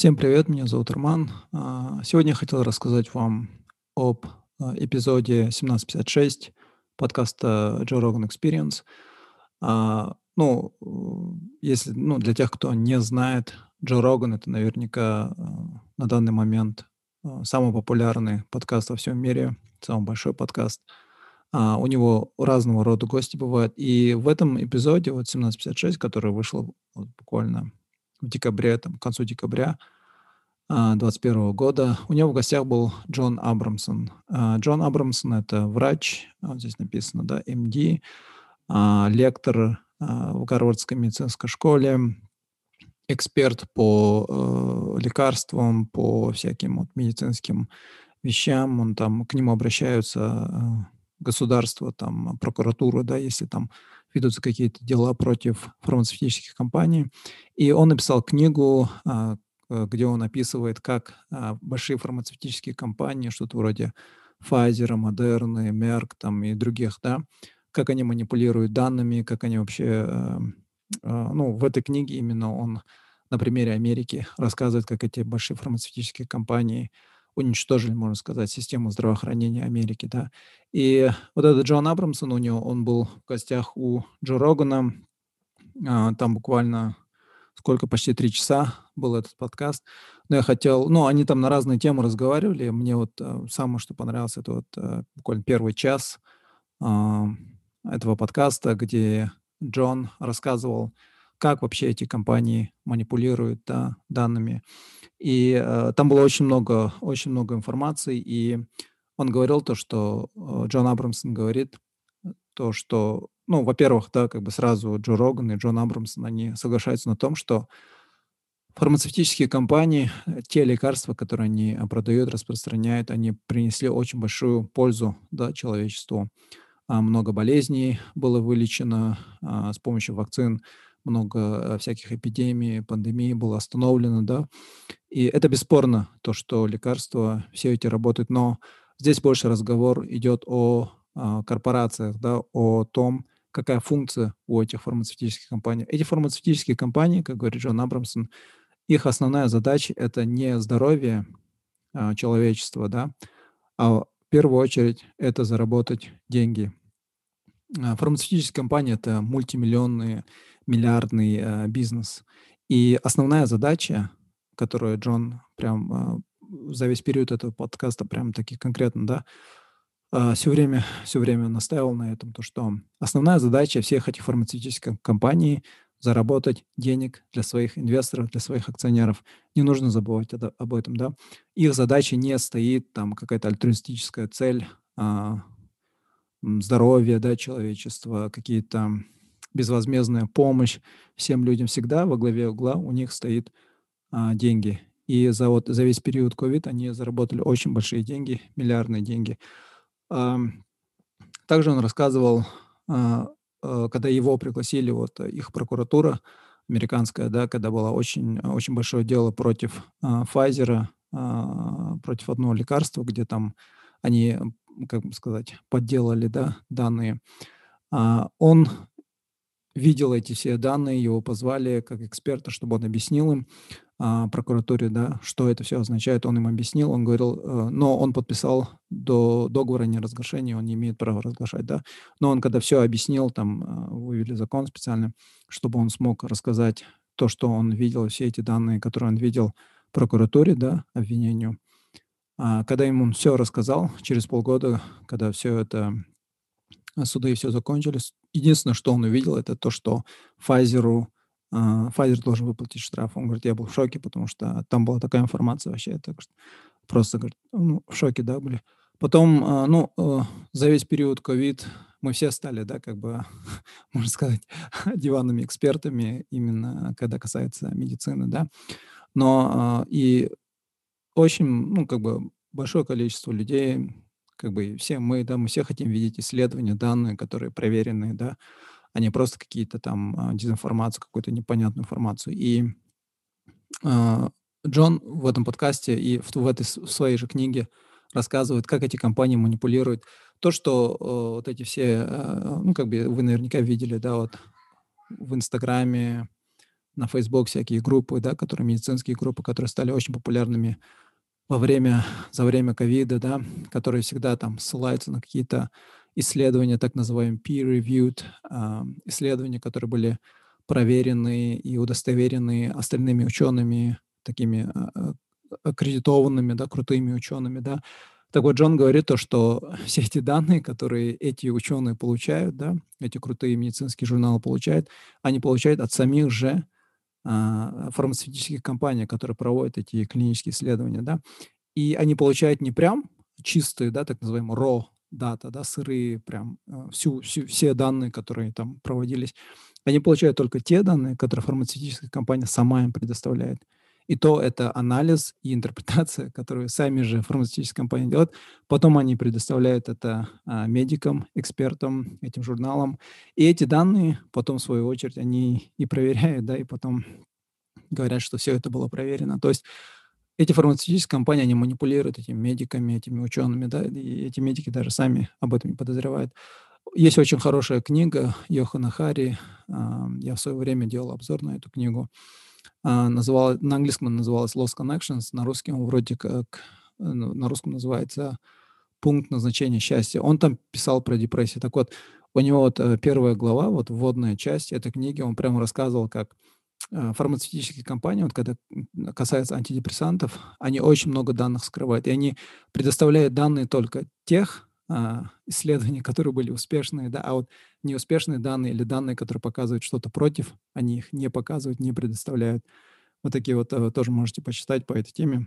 Всем привет, меня зовут Роман. А, сегодня я хотел рассказать вам об а, эпизоде 1756 подкаста Joe Rogan Experience. А, ну, если, ну, для тех, кто не знает, Джо Роган — это наверняка на данный момент самый популярный подкаст во всем мире, самый большой подкаст. У него разного рода гости бывают. И в этом эпизоде, вот 1756, который вышел буквально в декабре, там, к концу декабря 2021 года. У него в гостях был Джон Абрамсон. А, Джон Абрамсон – это врач, вот здесь написано, да, МД, а, лектор а, в Гарвардской медицинской школе, эксперт по э, лекарствам, по всяким вот медицинским вещам. Он там, к нему обращаются государства, там, прокуратура, да, если там ведутся какие-то дела против фармацевтических компаний. И он написал книгу, а, э, где он описывает, как а, большие фармацевтические компании, что-то вроде Pfizer, Moderna, Merck там, и других, да, как они манипулируют данными, как они вообще, э, э, ну, в этой книге именно он на примере Америки рассказывает, как эти большие фармацевтические компании уничтожили, можно сказать, систему здравоохранения Америки, да. И вот этот Джон Абрамсон у него, он был в гостях у Джо Рогана, а, там буквально сколько, почти три часа был этот подкаст. Но я хотел, ну, они там на разные темы разговаривали. Мне вот а, самое, что понравилось, это вот а, буквально первый час а, этого подкаста, где Джон рассказывал, как вообще эти компании манипулируют да, данными. И э, там было очень много, очень много информации, и он говорил то, что э, Джон Абрамсон говорит, то, что, ну, во-первых, да, как бы сразу Джо Роган и Джон Абрамсон, они соглашаются на том, что фармацевтические компании, те лекарства, которые они продают, распространяют, они принесли очень большую пользу да, человечеству. А много болезней было вылечено а, с помощью вакцин много э, всяких эпидемий, пандемий было остановлено, да. И это бесспорно, то, что лекарства все эти работают, но здесь больше разговор идет о, о а, корпорациях, да, о том, какая функция у этих фармацевтических компаний. Эти фармацевтические компании, как говорит Джон Абрамсон, их основная задача – это не здоровье а, человечества, да, а в первую очередь это заработать деньги. А, фармацевтические компании – это мультимиллионные миллиардный э, бизнес. И основная задача, которую Джон прям э, за весь период этого подкаста прям таки конкретно, да, э, все время, все время настаивал на этом, то что основная задача всех этих фармацевтических компаний заработать денег для своих инвесторов, для своих акционеров. Не нужно забывать это, об этом, да. Их задача не стоит там какая-то альтруистическая цель, а, здоровье, да, человечества, какие-то безвозмездная помощь всем людям всегда во главе угла у них стоит а, деньги. И за, вот, за весь период COVID они заработали очень большие деньги, миллиардные деньги. А, также он рассказывал, а, а, когда его пригласили, вот их прокуратура американская, да, когда было очень, очень большое дело против а, Pfizer, а, против одного лекарства, где там они, как бы сказать, подделали да, данные. А, он видел эти все данные, его позвали как эксперта, чтобы он объяснил им, а, прокуратуре, да, что это все означает. Он им объяснил, он говорил, э, но он подписал до договора о неразглашении, он не имеет права разглашать, да. Но он, когда все объяснил, там э, вывели закон специально, чтобы он смог рассказать то, что он видел, все эти данные, которые он видел прокуратуре, да, обвинению. А когда ему все рассказал, через полгода, когда все это а, суды все закончились. Единственное, что он увидел, это то, что Pfizer, Pfizer должен выплатить штраф. Он говорит, я был в шоке, потому что там была такая информация вообще. Так что просто говорит, ну, в шоке, да, были. Потом, uh, ну, uh, за весь период ковид мы все стали, да, как бы, можно сказать, диванными экспертами, именно когда касается медицины, да. Но и очень, ну, как бы, большое количество людей как бы все мы, да, мы все хотим видеть исследования, данные, которые проверенные, да, а не просто какие-то там а, дезинформацию, какую-то непонятную информацию. И э, Джон в этом подкасте и в, в этой в своей же книге рассказывает, как эти компании манипулируют. То, что э, вот эти все, э, ну, как бы вы наверняка видели, да, вот в Инстаграме, на Facebook всякие группы, да, которые медицинские группы, которые стали очень популярными во время, за время ковида, да, которые всегда там ссылаются на какие-то исследования, так называемые peer-reviewed, э, исследования, которые были проверены и удостоверены остальными учеными, такими э, аккредитованными, да, крутыми учеными, да. Так вот, Джон говорит то, что все эти данные, которые эти ученые получают, да, эти крутые медицинские журналы получают, они получают от самих же фармацевтических компаний, которые проводят эти клинические исследования, да, и они получают не прям чистые, да, так называемые raw дата, да, сырые, прям а, всю, всю, все данные, которые там проводились, они получают только те данные, которые фармацевтическая компания сама им предоставляет. И то это анализ и интерпретация, которую сами же фармацевтические компании делают. Потом они предоставляют это а, медикам, экспертам, этим журналам. И эти данные потом, в свою очередь, они и проверяют, да, и потом говорят, что все это было проверено. То есть эти фармацевтические компании, они манипулируют этими медиками, этими учеными, да, и эти медики даже сами об этом не подозревают. Есть очень хорошая книга Йохана Хари. Я в свое время делал обзор на эту книгу. А, называла, на английском называлась Lost Connections, на русском вроде как, э, ну, на русском называется пункт назначения счастья. Он там писал про депрессию. Так вот, у него вот э, первая глава, вот вводная часть этой книги, он прямо рассказывал, как э, фармацевтические компании, вот когда касается антидепрессантов, они очень много данных скрывают, и они предоставляют данные только тех исследования, которые были успешные, да, а вот неуспешные данные или данные, которые показывают что-то против, они их не показывают, не предоставляют. Вот такие вот а, тоже можете почитать по этой теме.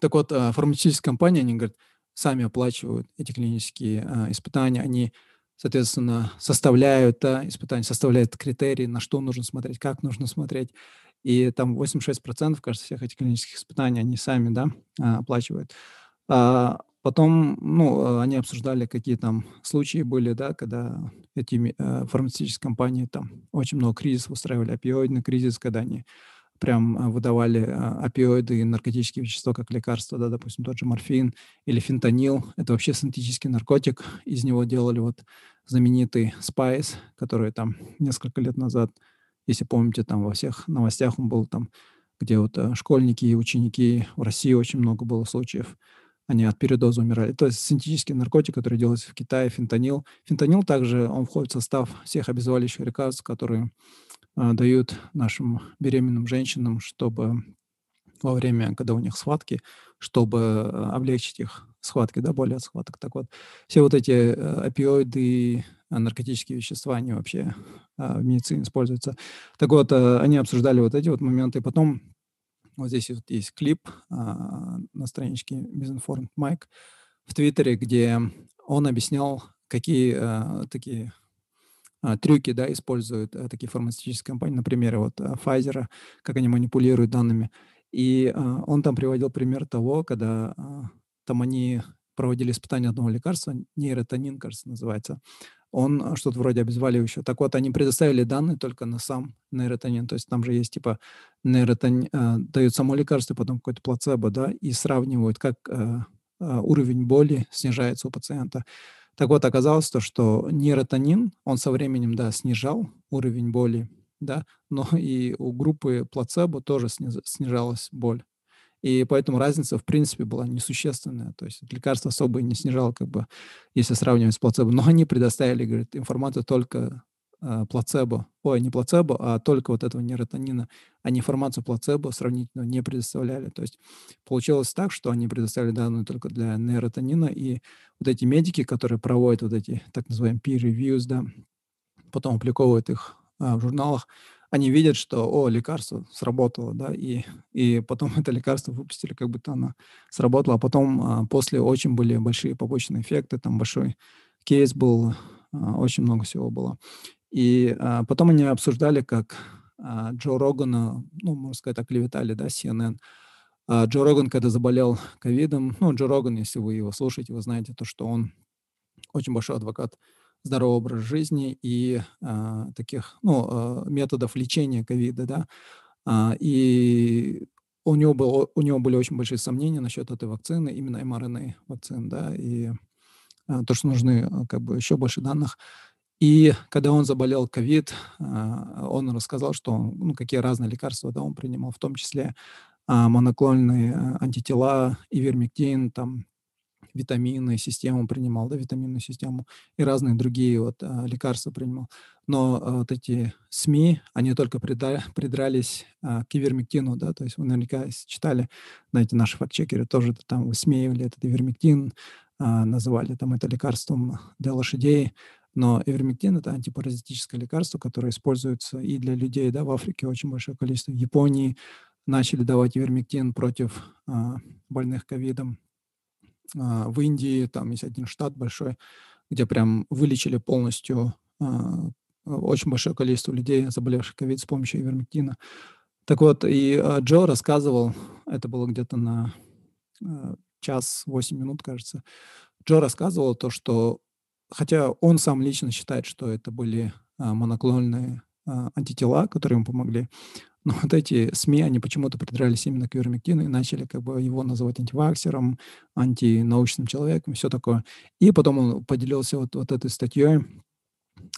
Так вот, а, фармацевтические компании, они, говорят, сами оплачивают эти клинические а, испытания, они, соответственно, составляют испытания, составляют критерии, на что нужно смотреть, как нужно смотреть. И там 86%, кажется, всех этих клинических испытаний они сами да, оплачивают. Потом, ну, они обсуждали, какие там случаи были, да, когда эти э, фармацевтические компании там очень много кризисов устраивали, опиоидный кризис, когда они прям э, выдавали э, опиоиды и наркотические вещества как лекарства, да, допустим, тот же морфин или фентанил. Это вообще синтетический наркотик. Из него делали вот знаменитый спайс, который там несколько лет назад, если помните, там во всех новостях он был там, где вот школьники и ученики в России очень много было случаев они от передоза умирали. То есть синтетический наркотик, который делается в Китае, фентанил. Фентанил также, он входит в состав всех обезболивающих лекарств, которые э, дают нашим беременным женщинам, чтобы во время, когда у них схватки, чтобы э, облегчить их схватки, да, боли от схваток. Так вот, все вот эти э, опиоиды, наркотические вещества, они вообще э, в медицине используются. Так вот, э, они обсуждали вот эти вот моменты. Потом вот здесь вот есть клип а, на страничке Misinformed Mike в Твиттере, где он объяснял, какие а, такие а, трюки да, используют а, такие фармацевтические компании, например, вот а, Pfizer, как они манипулируют данными. И а, он там приводил пример того, когда а, там они проводили испытания одного лекарства, нейротонин, кажется, называется он а, что-то вроде обезболивающего. Так вот, они предоставили данные только на сам нейротонин. То есть там же есть типа нейротонин, э, дают само лекарство, потом какой-то плацебо, да, и сравнивают, как э, уровень боли снижается у пациента. Так вот, оказалось то, что нейротонин, он со временем, да, снижал уровень боли, да, но и у группы плацебо тоже снижалась боль. И поэтому разница, в принципе, была несущественная. То есть лекарство особо не снижало, как бы, если сравнивать с плацебо. Но они предоставили, говорит, информацию только э, плацебо. Ой, не плацебо, а только вот этого нейротонина. Они информацию плацебо сравнительно не предоставляли. То есть получилось так, что они предоставили данные только для нейротонина. И вот эти медики, которые проводят вот эти так называемые peer reviews, да, потом опубликовывают их а, в журналах, они видят, что, о, лекарство сработало, да, и, и потом это лекарство выпустили, как будто оно сработало, а потом а, после очень были большие побочные эффекты, там большой кейс был, а, очень много всего было. И а, потом они обсуждали, как а, Джо Рогана, ну, можно сказать, оклеветали, да, CNN. А, Джо Роган, когда заболел ковидом, ну, Джо Роган, если вы его слушаете, вы знаете то, что он очень большой адвокат здоровый образ жизни и а, таких ну, а, методов лечения ковида, да, а, и у него, было, у него были очень большие сомнения насчет этой вакцины, именно mRNA вакцин, да, и а, то, что нужны как бы еще больше данных. И когда он заболел ковид, а, он рассказал, что он, ну, какие разные лекарства да, он принимал, в том числе а, моноклонные антитела, ивермектин, там, витамины, систему принимал, да, витаминную систему и разные другие вот а, лекарства принимал. Но а, вот эти СМИ, они только придра, придрались а, к ивермектину, да, то есть вы наверняка читали, знаете, наши фактчекеры тоже там высмеивали этот ивермектин, а, называли там это лекарством для лошадей, но ивермектин – это антипаразитическое лекарство, которое используется и для людей, да, в Африке очень большое количество. В Японии начали давать ивермектин против а, больных ковидом. А, в Индии там есть один штат большой, где прям вылечили полностью а, очень большое количество людей, заболевших ковид с помощью ивермектина. Так вот, и а, Джо рассказывал, это было где-то на час, 8 минут, кажется, Джо рассказывал то, что хотя он сам лично считает, что это были моноклонные антитела, которые ему помогли, но вот эти СМИ, они почему-то придрались именно к вермектину и начали как бы его называть антиваксером, антинаучным человеком, все такое. И потом он поделился вот, вот этой статьей,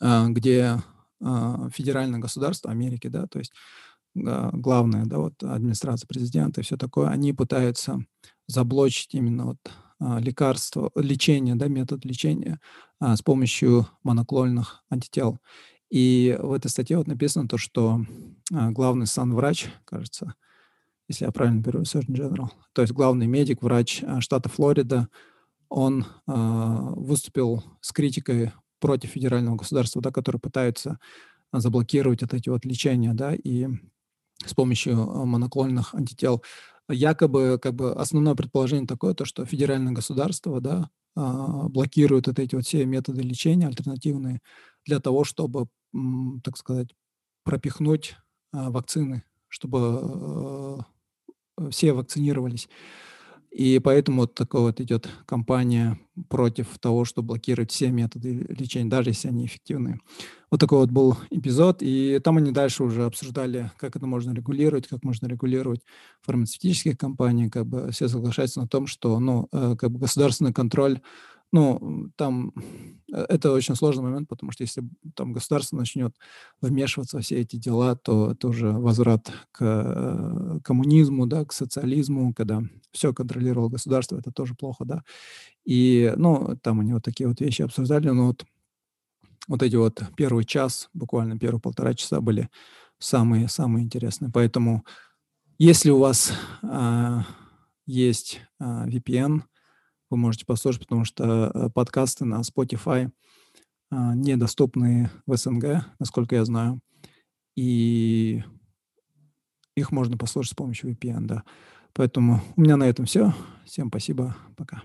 а, где а, федеральное государство Америки, да, то есть а, главная, да, вот администрация президента и все такое, они пытаются заблочить именно вот лекарство, лечение, да, метод лечения а, с помощью моноклонных антител. И в этой статье вот написано то, что главный санврач, кажется, если я правильно беру Surgeon General, то есть главный медик, врач а, штата Флорида, он а, выступил с критикой против федерального государства, да, которое пытается заблокировать вот эти вот лечения, да, и с помощью моноклонных антител. Якобы как бы основное предположение такое, то, что федеральное государство да, а, блокирует вот эти вот все методы лечения альтернативные для того, чтобы, так сказать, пропихнуть а, вакцины, чтобы а, все вакцинировались. И поэтому вот такая вот идет кампания против того, что блокировать все методы лечения, даже если они эффективны. Вот такой вот был эпизод, и там они дальше уже обсуждали, как это можно регулировать, как можно регулировать фармацевтические компании, как бы все соглашаются на том, что ну, э, как бы государственный контроль ну, там э, это очень сложный момент, потому что если там государство начнет вмешиваться во все эти дела, то это уже возврат к э, коммунизму, да, к социализму, когда все контролировало государство, это тоже плохо, да. И, ну, там они вот такие вот вещи обсуждали, но вот, вот эти вот первый час, буквально первые полтора часа были самые-самые интересные. Поэтому если у вас а, есть а, VPN, вы можете послушать, потому что э, подкасты на Spotify а, недоступны в СНГ, насколько я знаю. И их можно послушать с помощью VPN, да. Поэтому у меня на этом все. Всем спасибо. Пока.